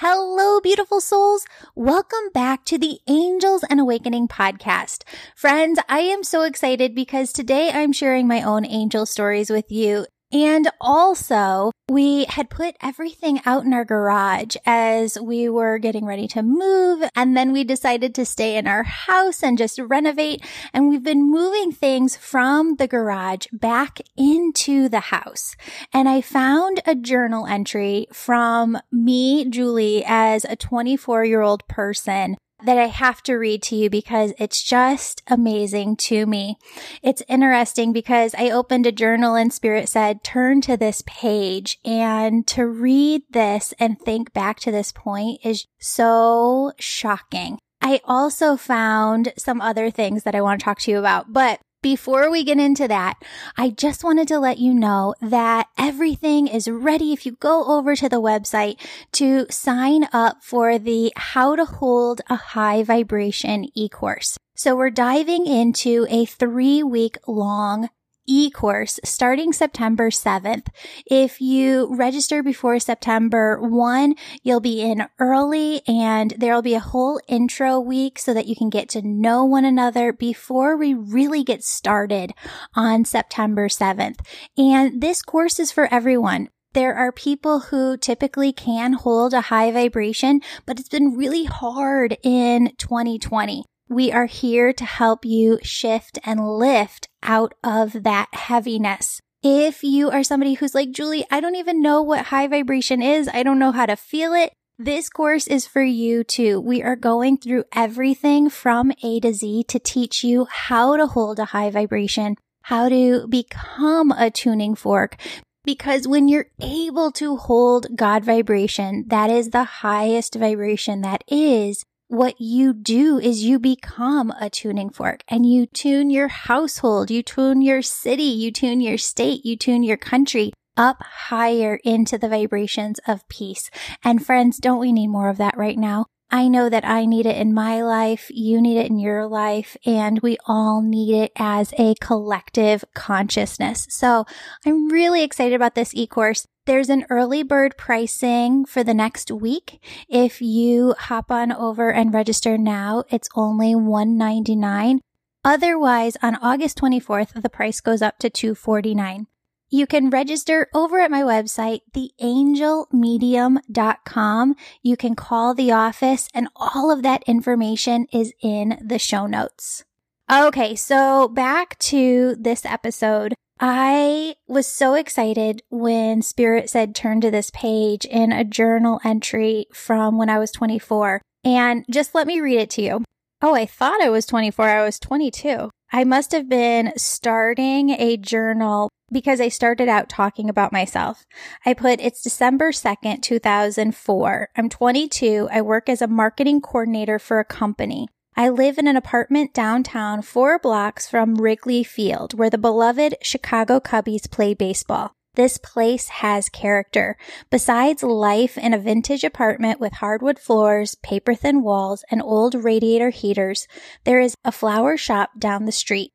Hello, beautiful souls. Welcome back to the Angels and Awakening podcast. Friends, I am so excited because today I'm sharing my own angel stories with you. And also, we had put everything out in our garage as we were getting ready to move. And then we decided to stay in our house and just renovate. And we've been moving things from the garage back into the house. And I found a journal entry from me, Julie, as a 24 year old person that I have to read to you because it's just amazing to me. It's interesting because I opened a journal and spirit said, turn to this page and to read this and think back to this point is so shocking. I also found some other things that I want to talk to you about, but before we get into that, I just wanted to let you know that everything is ready. If you go over to the website to sign up for the how to hold a high vibration e-course. So we're diving into a three week long e-course starting September 7th. If you register before September 1, you'll be in early and there'll be a whole intro week so that you can get to know one another before we really get started on September 7th. And this course is for everyone. There are people who typically can hold a high vibration, but it's been really hard in 2020. We are here to help you shift and lift out of that heaviness. If you are somebody who's like, Julie, I don't even know what high vibration is. I don't know how to feel it. This course is for you too. We are going through everything from A to Z to teach you how to hold a high vibration, how to become a tuning fork. Because when you're able to hold God vibration, that is the highest vibration that is what you do is you become a tuning fork and you tune your household, you tune your city, you tune your state, you tune your country up higher into the vibrations of peace. And friends, don't we need more of that right now? I know that I need it in my life. You need it in your life and we all need it as a collective consciousness. So I'm really excited about this e-course. There's an early bird pricing for the next week. If you hop on over and register now, it's only 199. Otherwise, on August 24th, the price goes up to 249. You can register over at my website, theangelmedium.com. You can call the office and all of that information is in the show notes. Okay, so back to this episode. I was so excited when Spirit said turn to this page in a journal entry from when I was 24. And just let me read it to you. Oh, I thought I was 24. I was 22. I must have been starting a journal because I started out talking about myself. I put it's December 2nd, 2004. I'm 22. I work as a marketing coordinator for a company. I live in an apartment downtown, four blocks from Wrigley Field, where the beloved Chicago Cubbies play baseball. This place has character. Besides life in a vintage apartment with hardwood floors, paper thin walls, and old radiator heaters, there is a flower shop down the street.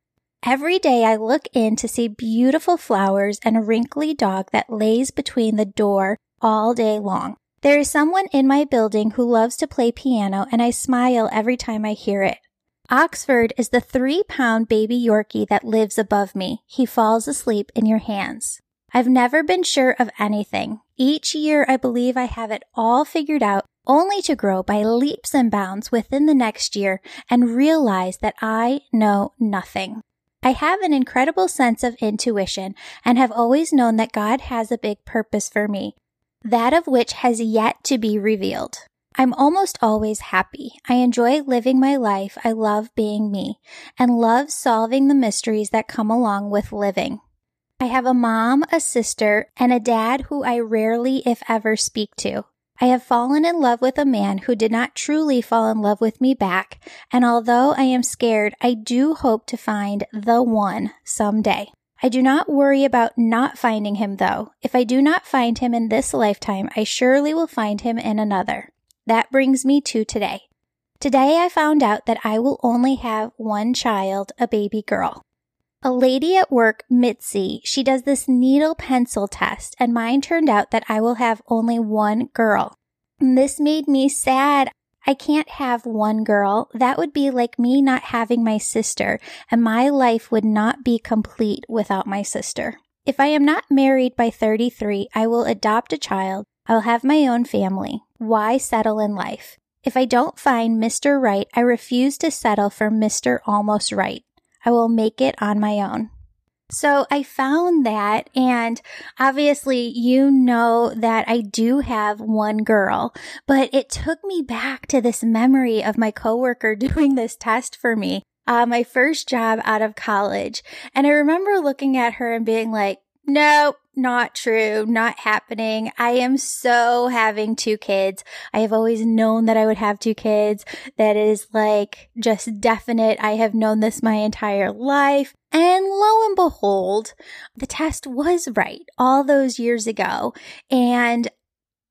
Every day I look in to see beautiful flowers and a wrinkly dog that lays between the door all day long. There is someone in my building who loves to play piano and I smile every time I hear it. Oxford is the three pound baby Yorkie that lives above me. He falls asleep in your hands. I've never been sure of anything. Each year I believe I have it all figured out only to grow by leaps and bounds within the next year and realize that I know nothing. I have an incredible sense of intuition and have always known that God has a big purpose for me that of which has yet to be revealed. I'm almost always happy. I enjoy living my life. I love being me and love solving the mysteries that come along with living. I have a mom, a sister, and a dad who I rarely, if ever, speak to. I have fallen in love with a man who did not truly fall in love with me back, and although I am scared, I do hope to find the one someday. I do not worry about not finding him though. If I do not find him in this lifetime, I surely will find him in another. That brings me to today. Today I found out that I will only have one child, a baby girl. A lady at work, Mitzi, she does this needle pencil test and mine turned out that I will have only one girl. This made me sad. I can't have one girl. That would be like me not having my sister, and my life would not be complete without my sister. If I am not married by 33, I will adopt a child. I will have my own family. Why settle in life? If I don't find Mr. Right, I refuse to settle for Mr. Almost Right. I will make it on my own. So I found that and obviously you know that I do have one girl, but it took me back to this memory of my coworker doing this test for me. Uh, my first job out of college. And I remember looking at her and being like, nope, not true, not happening. I am so having two kids. I have always known that I would have two kids. That is like just definite. I have known this my entire life. And lo and behold, the test was right all those years ago. And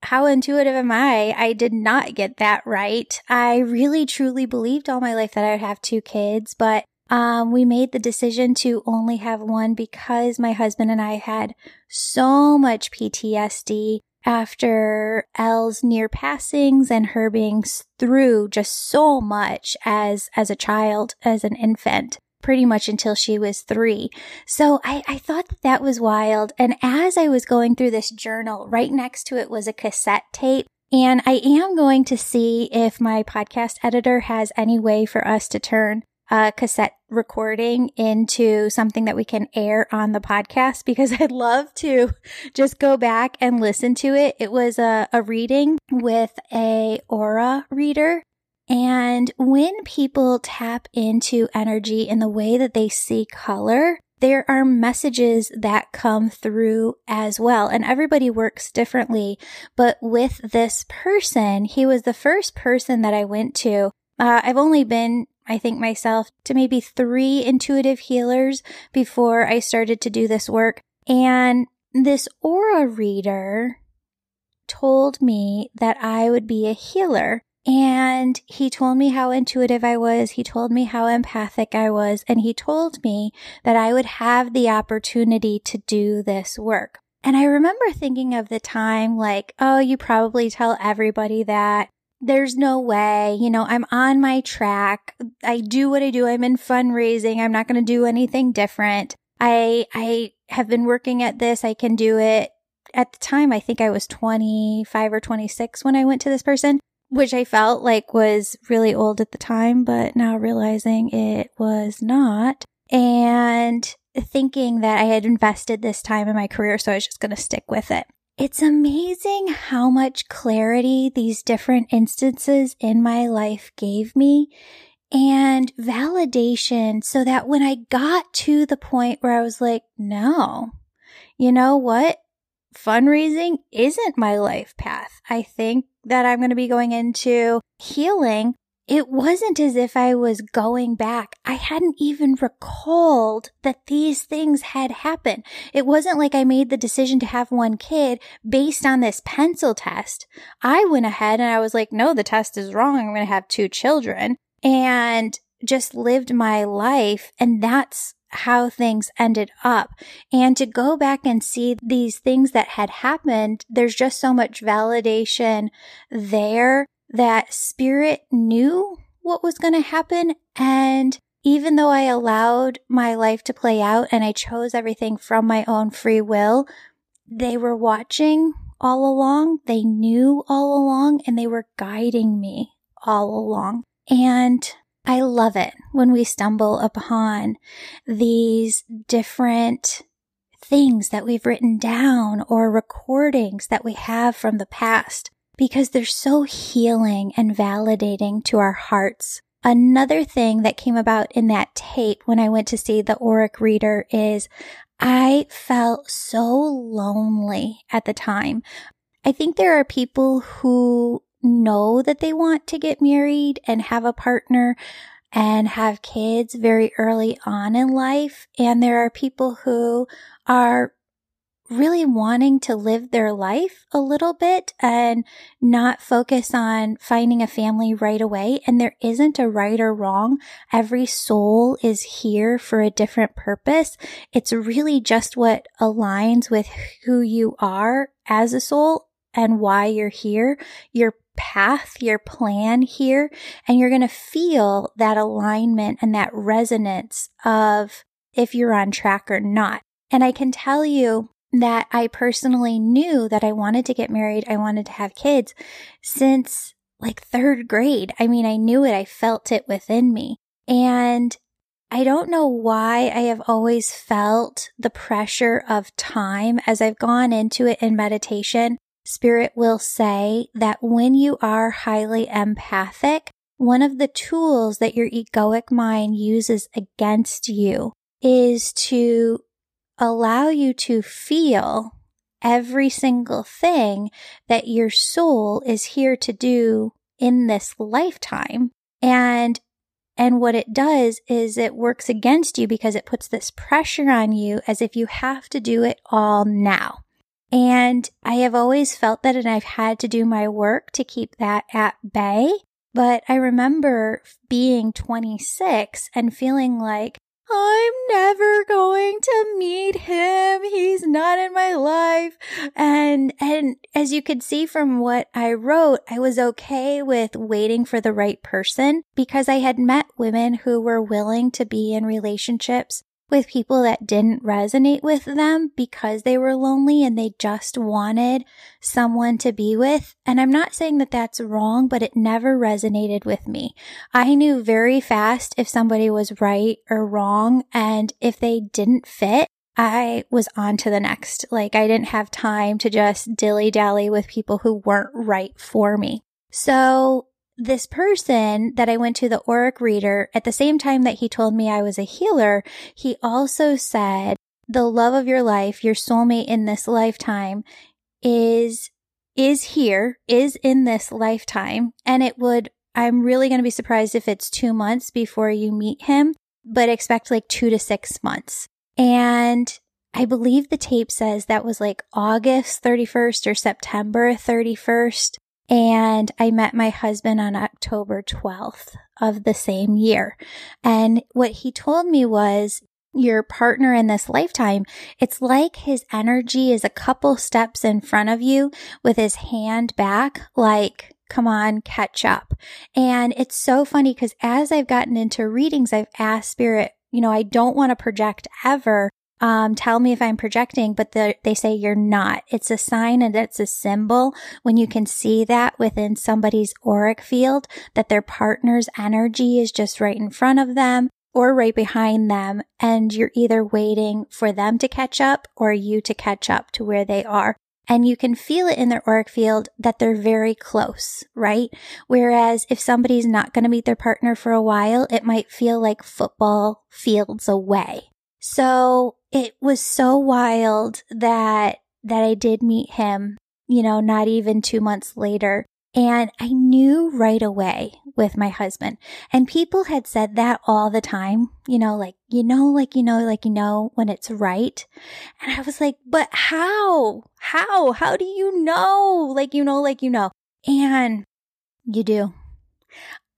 how intuitive am I? I did not get that right. I really truly believed all my life that I would have two kids, but um, we made the decision to only have one because my husband and I had so much PTSD after Elle's near passings and her being through just so much as, as a child, as an infant pretty much until she was three. So I, I thought that that was wild. And as I was going through this journal, right next to it was a cassette tape. And I am going to see if my podcast editor has any way for us to turn a cassette recording into something that we can air on the podcast because I'd love to just go back and listen to it. It was a, a reading with a aura reader. And when people tap into energy in the way that they see color, there are messages that come through as well. And everybody works differently. But with this person, he was the first person that I went to. Uh, I've only been I think myself to maybe three intuitive healers before I started to do this work. And this aura reader told me that I would be a healer. And he told me how intuitive I was. He told me how empathic I was. And he told me that I would have the opportunity to do this work. And I remember thinking of the time like, oh, you probably tell everybody that there's no way, you know, I'm on my track. I do what I do. I'm in fundraising. I'm not going to do anything different. I, I have been working at this. I can do it. At the time, I think I was 25 or 26 when I went to this person, which I felt like was really old at the time, but now realizing it was not. And thinking that I had invested this time in my career, so I was just going to stick with it. It's amazing how much clarity these different instances in my life gave me and validation so that when I got to the point where I was like, no, you know what? Fundraising isn't my life path. I think that I'm going to be going into healing it wasn't as if I was going back. I hadn't even recalled that these things had happened. It wasn't like I made the decision to have one kid based on this pencil test. I went ahead and I was like, no, the test is wrong. I'm going to have two children and just lived my life. And that's how things ended up. And to go back and see these things that had happened, there's just so much validation there that spirit knew what was going to happen. And even though I allowed my life to play out and I chose everything from my own free will, they were watching all along. They knew all along and they were guiding me all along. And I love it when we stumble upon these different things that we've written down or recordings that we have from the past because they're so healing and validating to our hearts. Another thing that came about in that tape when I went to see the Auric reader is I felt so lonely at the time. I think there are people who know that they want to get married and have a partner and have kids very early on in life. And there are people who are really wanting to live their life a little bit and not focus on finding a family right away. And there isn't a right or wrong. Every soul is here for a different purpose. It's really just what aligns with who you are as a soul and why you're here, your path, your plan here, and you're going to feel that alignment and that resonance of if you're on track or not. And I can tell you that I personally knew that I wanted to get married. I wanted to have kids since like third grade. I mean, I knew it. I felt it within me. And I don't know why I have always felt the pressure of time as I've gone into it in meditation. Spirit will say that when you are highly empathic, one of the tools that your egoic mind uses against you is to allow you to feel every single thing that your soul is here to do in this lifetime. And and what it does is it works against you because it puts this pressure on you as if you have to do it all now. And I have always felt that and I've had to do my work to keep that at bay. But I remember being 26 and feeling like I'm never going to meet him. He's not in my life. And, and as you could see from what I wrote, I was okay with waiting for the right person because I had met women who were willing to be in relationships with people that didn't resonate with them because they were lonely and they just wanted someone to be with. And I'm not saying that that's wrong, but it never resonated with me. I knew very fast if somebody was right or wrong. And if they didn't fit, I was on to the next. Like I didn't have time to just dilly dally with people who weren't right for me. So this person that I went to the Auric reader at the same time that he told me I was a healer, he also said the love of your life, your soulmate in this lifetime is, is here, is in this lifetime. And it would, I'm really going to be surprised if it's two months before you meet him, but expect like two to six months. And I believe the tape says that was like August 31st or September 31st. And I met my husband on October 12th of the same year. And what he told me was, your partner in this lifetime, it's like his energy is a couple steps in front of you with his hand back, like, come on, catch up. And it's so funny because as I've gotten into readings, I've asked spirit, you know, I don't want to project ever, um, tell me if I'm projecting, but the, they say you're not. It's a sign and it's a symbol when you can see that within somebody's auric field that their partner's energy is just right in front of them or right behind them. And you're either waiting for them to catch up or you to catch up to where they are. And you can feel it in their auric field that they're very close, right? Whereas if somebody's not going to meet their partner for a while, it might feel like football fields away. So it was so wild that, that I did meet him, you know, not even two months later. And I knew right away with my husband. And people had said that all the time, you know, like, you know, like, you know, like, you know, when it's right. And I was like, but how? How? How do you know? Like, you know, like, you know. And you do.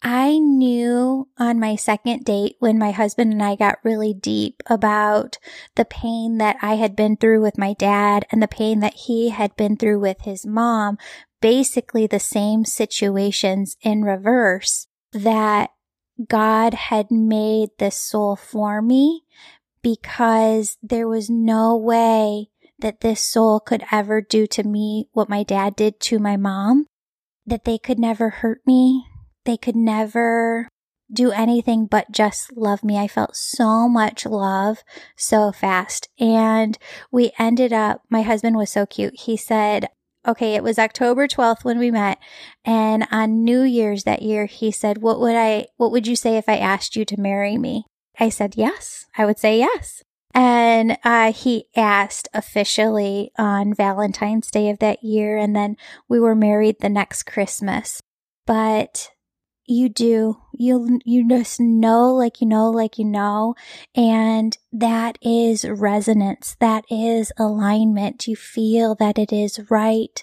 I knew on my second date when my husband and I got really deep about the pain that I had been through with my dad and the pain that he had been through with his mom, basically the same situations in reverse that God had made this soul for me because there was no way that this soul could ever do to me what my dad did to my mom, that they could never hurt me, they could never do anything but just love me. I felt so much love so fast. And we ended up, my husband was so cute. He said, okay, it was October 12th when we met. And on New Year's that year, he said, what would I, what would you say if I asked you to marry me? I said, yes, I would say yes. And uh, he asked officially on Valentine's Day of that year. And then we were married the next Christmas. But you do. You, you just know, like you know, like you know. And that is resonance. That is alignment. You feel that it is right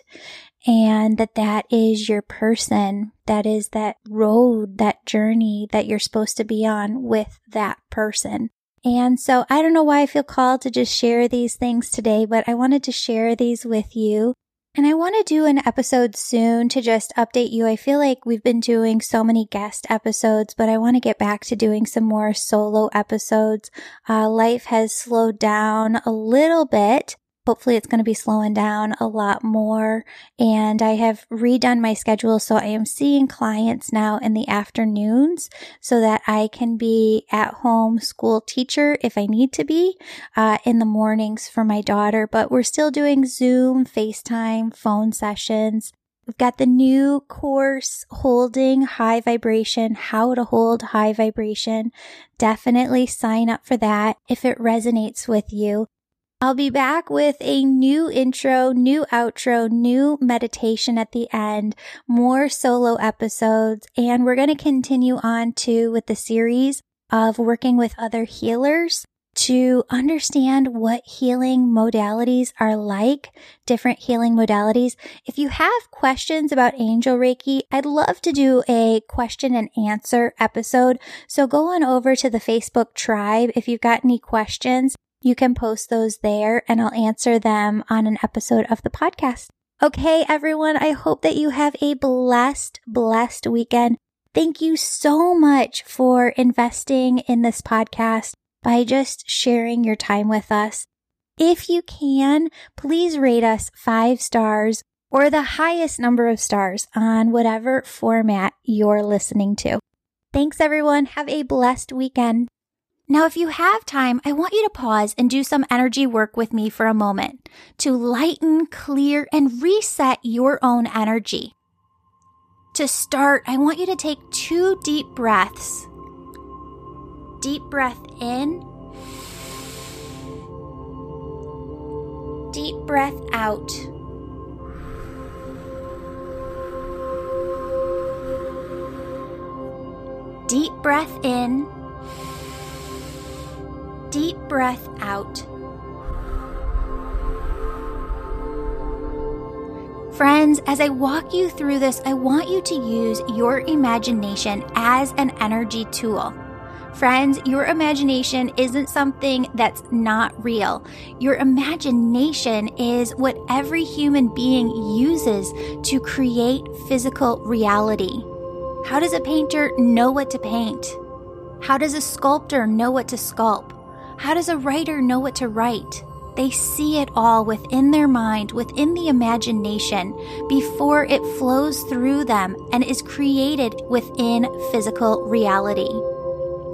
and that that is your person. That is that road, that journey that you're supposed to be on with that person. And so I don't know why I feel called to just share these things today, but I wanted to share these with you And I want to do an episode soon to just update you. I feel like we've been doing so many guest episodes, but I want to get back to doing some more solo episodes. Uh, life has slowed down a little bit. Hopefully it's going to be slowing down a lot more. And I have redone my schedule. So I am seeing clients now in the afternoons so that I can be at home school teacher if I need to be uh, in the mornings for my daughter. But we're still doing Zoom, FaceTime, phone sessions. We've got the new course holding high vibration, how to hold high vibration. Definitely sign up for that if it resonates with you. I'll be back with a new intro, new outro, new meditation at the end, more solo episodes, and we're going to continue on to with the series of working with other healers to understand what healing modalities are like, different healing modalities. If you have questions about angel Reiki, I'd love to do a question and answer episode. So go on over to the Facebook tribe if you've got any questions you can post those there and I'll answer them on an episode of the podcast. Okay, everyone, I hope that you have a blessed, blessed weekend. Thank you so much for investing in this podcast by just sharing your time with us. If you can, please rate us five stars or the highest number of stars on whatever format you're listening to. Thanks, everyone. Have a blessed weekend. Now, if you have time, I want you to pause and do some energy work with me for a moment to lighten, clear, and reset your own energy. To start, I want you to take two deep breaths. Deep breath in, deep breath out. Deep breath in deep breath out. Friends, as I walk you through this, I want you to use your imagination as an energy tool. Friends, your imagination isn't something that's not real. Your imagination is what every human being uses to create physical reality. How does a painter know what to paint? How does a sculptor know what to sculpt? How does a writer know what to write? They see it all within their mind, within the imagination, before it flows through them and is created within physical reality.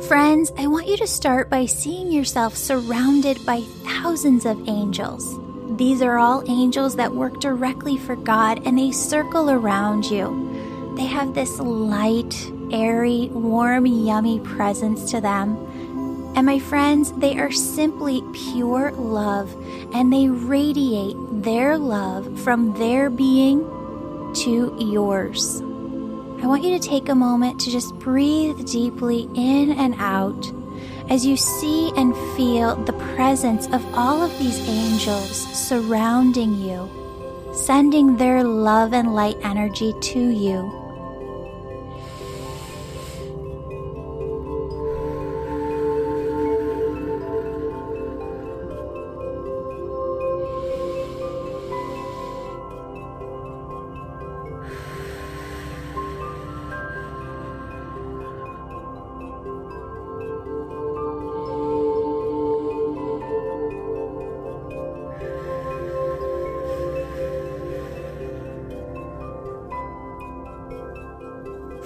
Friends, I want you to start by seeing yourself surrounded by thousands of angels. These are all angels that work directly for God and they circle around you. They have this light, airy, warm, yummy presence to them and my friends, they are simply pure love and they radiate their love from their being to yours. I want you to take a moment to just breathe deeply in and out as you see and feel the presence of all of these angels surrounding you, sending their love and light energy to you.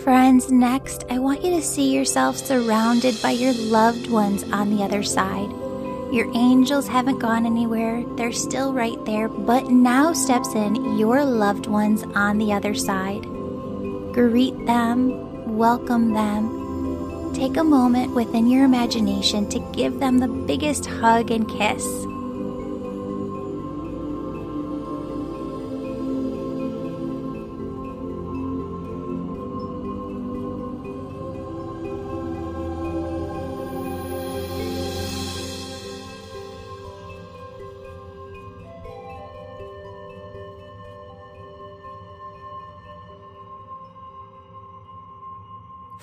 Friends, next, I want you to see yourself surrounded by your loved ones on the other side. Your angels haven't gone anywhere, they're still right there, but now steps in your loved ones on the other side. Greet them, welcome them. Take a moment within your imagination to give them the biggest hug and kiss.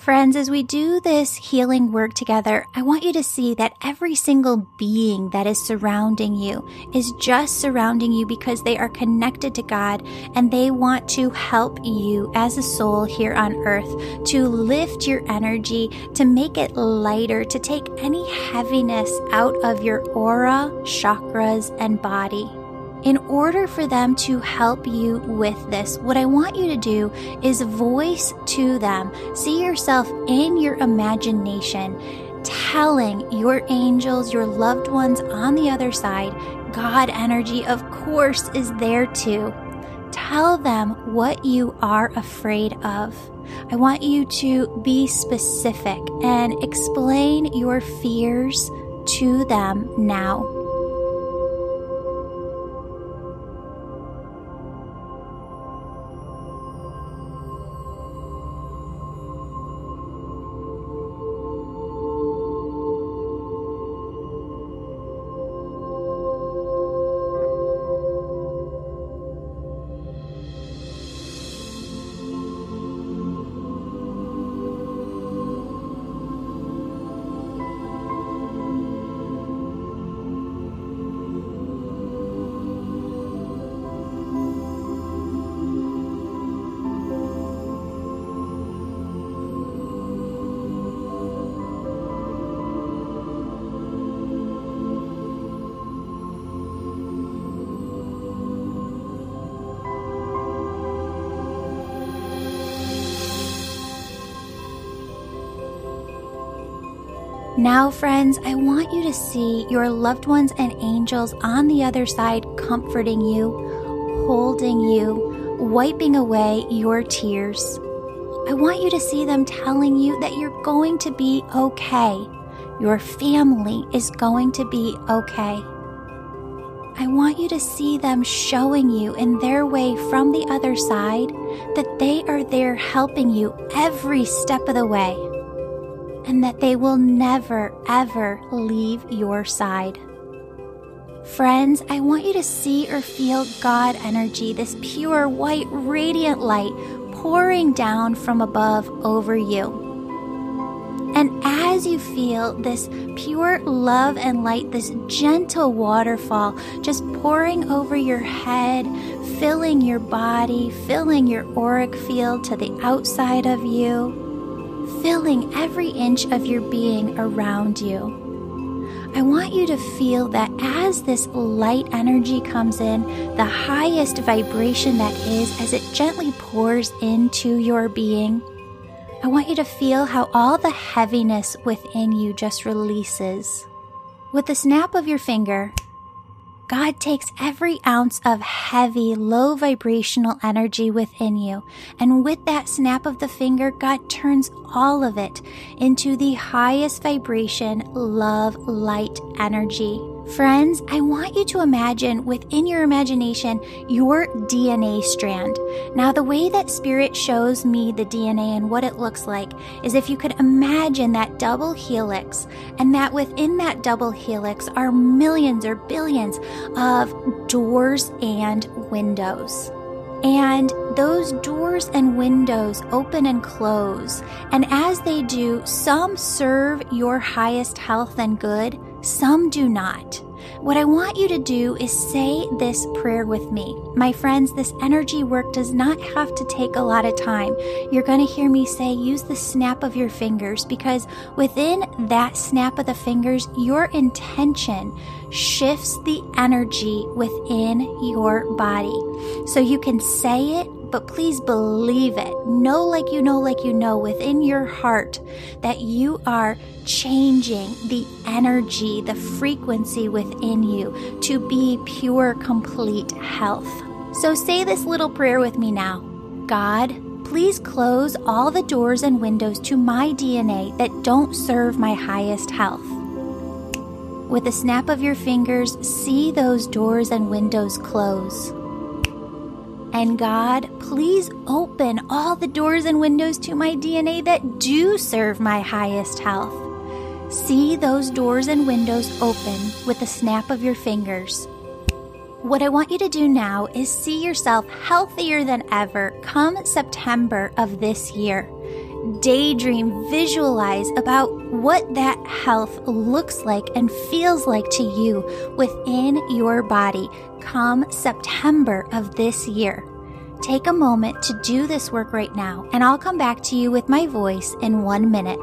Friends, as we do this healing work together, I want you to see that every single being that is surrounding you is just surrounding you because they are connected to God and they want to help you as a soul here on earth to lift your energy, to make it lighter, to take any heaviness out of your aura, chakras, and body. In order for them to help you with this, what I want you to do is voice to them, see yourself in your imagination, telling your angels, your loved ones on the other side, God energy, of course, is there too. Tell them what you are afraid of. I want you to be specific and explain your fears to them now. Now, friends, I want you to see your loved ones and angels on the other side comforting you, holding you, wiping away your tears. I want you to see them telling you that you're going to be okay. Your family is going to be okay. I want you to see them showing you in their way from the other side that they are there helping you every step of the way and that they will never, ever leave your side. Friends, I want you to see or feel God energy, this pure, white, radiant light pouring down from above over you. And as you feel this pure love and light, this gentle waterfall just pouring over your head, filling your body, filling your auric field to the outside of you, filling every inch of your being around you. I want you to feel that as this light energy comes in, the highest vibration that is, as it gently pours into your being, I want you to feel how all the heaviness within you just releases. With the snap of your finger, God takes every ounce of heavy, low vibrational energy within you, and with that snap of the finger, God turns all of it into the highest vibration, love, light energy. Friends, I want you to imagine within your imagination your DNA strand. Now, the way that Spirit shows me the DNA and what it looks like is if you could imagine that double helix, and that within that double helix are millions or billions of doors and windows. And those doors and windows open and close. And as they do, some serve your highest health and good, some do not. What I want you to do is say this prayer with me. My friends, this energy work does not have to take a lot of time. You're going to hear me say, use the snap of your fingers because within that snap of the fingers, your intention shifts the energy within your body. So you can say it but please believe it. Know, like you know, like you know within your heart that you are changing the energy, the frequency within you to be pure, complete health. So say this little prayer with me now God, please close all the doors and windows to my DNA that don't serve my highest health. With a snap of your fingers, see those doors and windows close. And God, please open all the doors and windows to my DNA that do serve my highest health. See those doors and windows open with the snap of your fingers. What I want you to do now is see yourself healthier than ever come September of this year. daydream, visualize about what that health looks like and feels like to you within your body come September of this year. Take a moment to do this work right now, and I'll come back to you with my voice in one minute.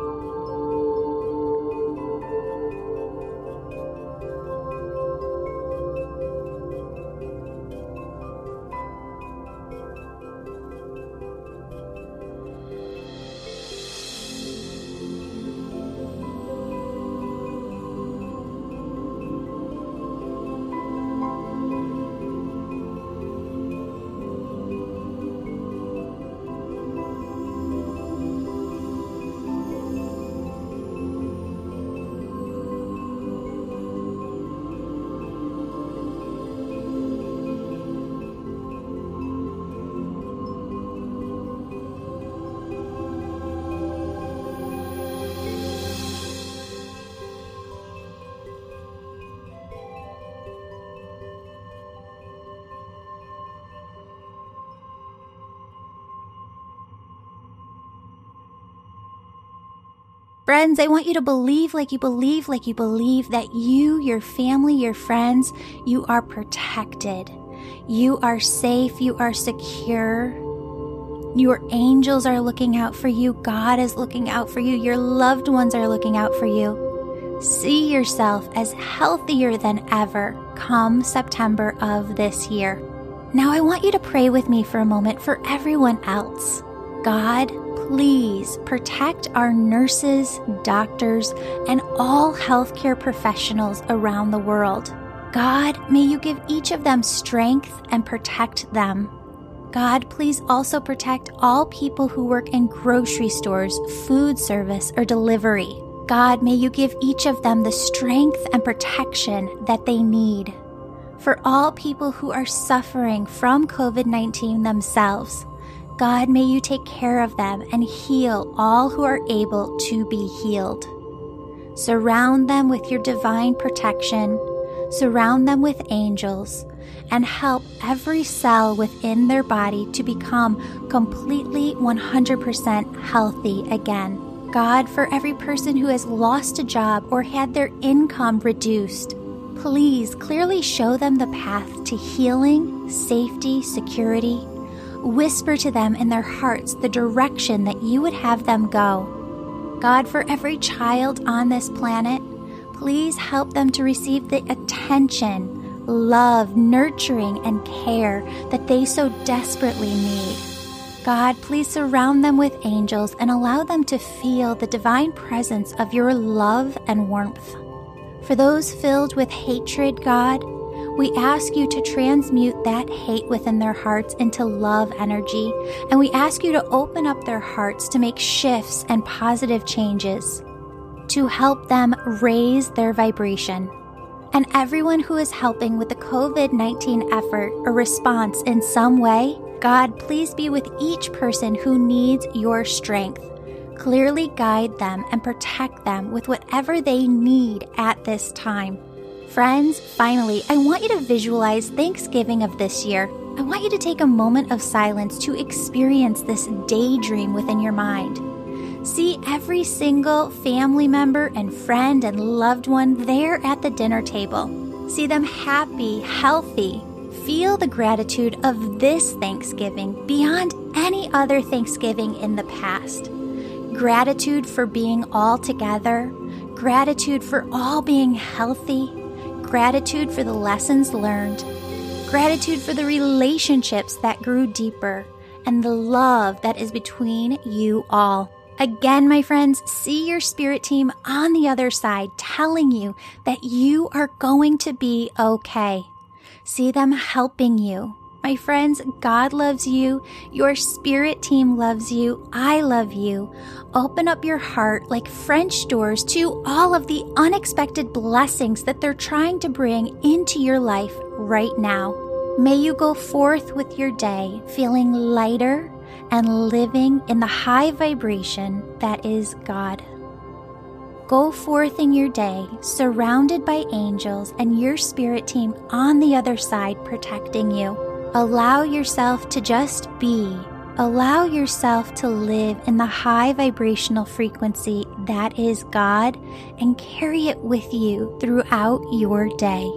Friends, I want you to believe like you believe, like you believe that you, your family, your friends, you are protected. You are safe. You are secure. Your angels are looking out for you. God is looking out for you. Your loved ones are looking out for you. See yourself as healthier than ever come September of this year. Now, I want you to pray with me for a moment for everyone else. God, please protect our nurses, doctors, and all healthcare professionals around the world. God, may you give each of them strength and protect them. God, please also protect all people who work in grocery stores, food service, or delivery. God, may you give each of them the strength and protection that they need. For all people who are suffering from COVID 19 themselves, God, may you take care of them and heal all who are able to be healed. Surround them with your divine protection, surround them with angels, and help every cell within their body to become completely 100% healthy again. God, for every person who has lost a job or had their income reduced, please clearly show them the path to healing, safety, security, Whisper to them in their hearts the direction that you would have them go. God, for every child on this planet, please help them to receive the attention, love, nurturing, and care that they so desperately need. God, please surround them with angels and allow them to feel the divine presence of your love and warmth. For those filled with hatred, God, we ask you to transmute that hate within their hearts into love energy, and we ask you to open up their hearts to make shifts and positive changes to help them raise their vibration. And everyone who is helping with the COVID 19 effort or response in some way, God, please be with each person who needs your strength. Clearly guide them and protect them with whatever they need at this time. Friends, finally, I want you to visualize Thanksgiving of this year. I want you to take a moment of silence to experience this daydream within your mind. See every single family member and friend and loved one there at the dinner table. See them happy, healthy. Feel the gratitude of this Thanksgiving beyond any other Thanksgiving in the past. Gratitude for being all together, gratitude for all being healthy, gratitude for the lessons learned, gratitude for the relationships that grew deeper, and the love that is between you all. Again, my friends, see your spirit team on the other side telling you that you are going to be okay. See them helping you, my friends, God loves you. Your spirit team loves you. I love you. Open up your heart like French doors to all of the unexpected blessings that they're trying to bring into your life right now. May you go forth with your day feeling lighter and living in the high vibration that is God. Go forth in your day surrounded by angels and your spirit team on the other side protecting you. Allow yourself to just be Allow yourself to live in the high vibrational frequency that is God and carry it with you throughout your day.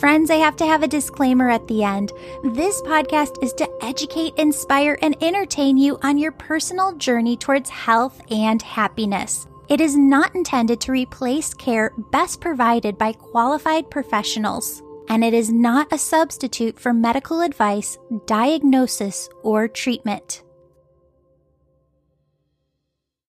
Friends, I have to have a disclaimer at the end. This podcast is to educate, inspire, and entertain you on your personal journey towards health and happiness. It is not intended to replace care best provided by qualified professionals and it is not a substitute for medical advice, diagnosis, or treatment.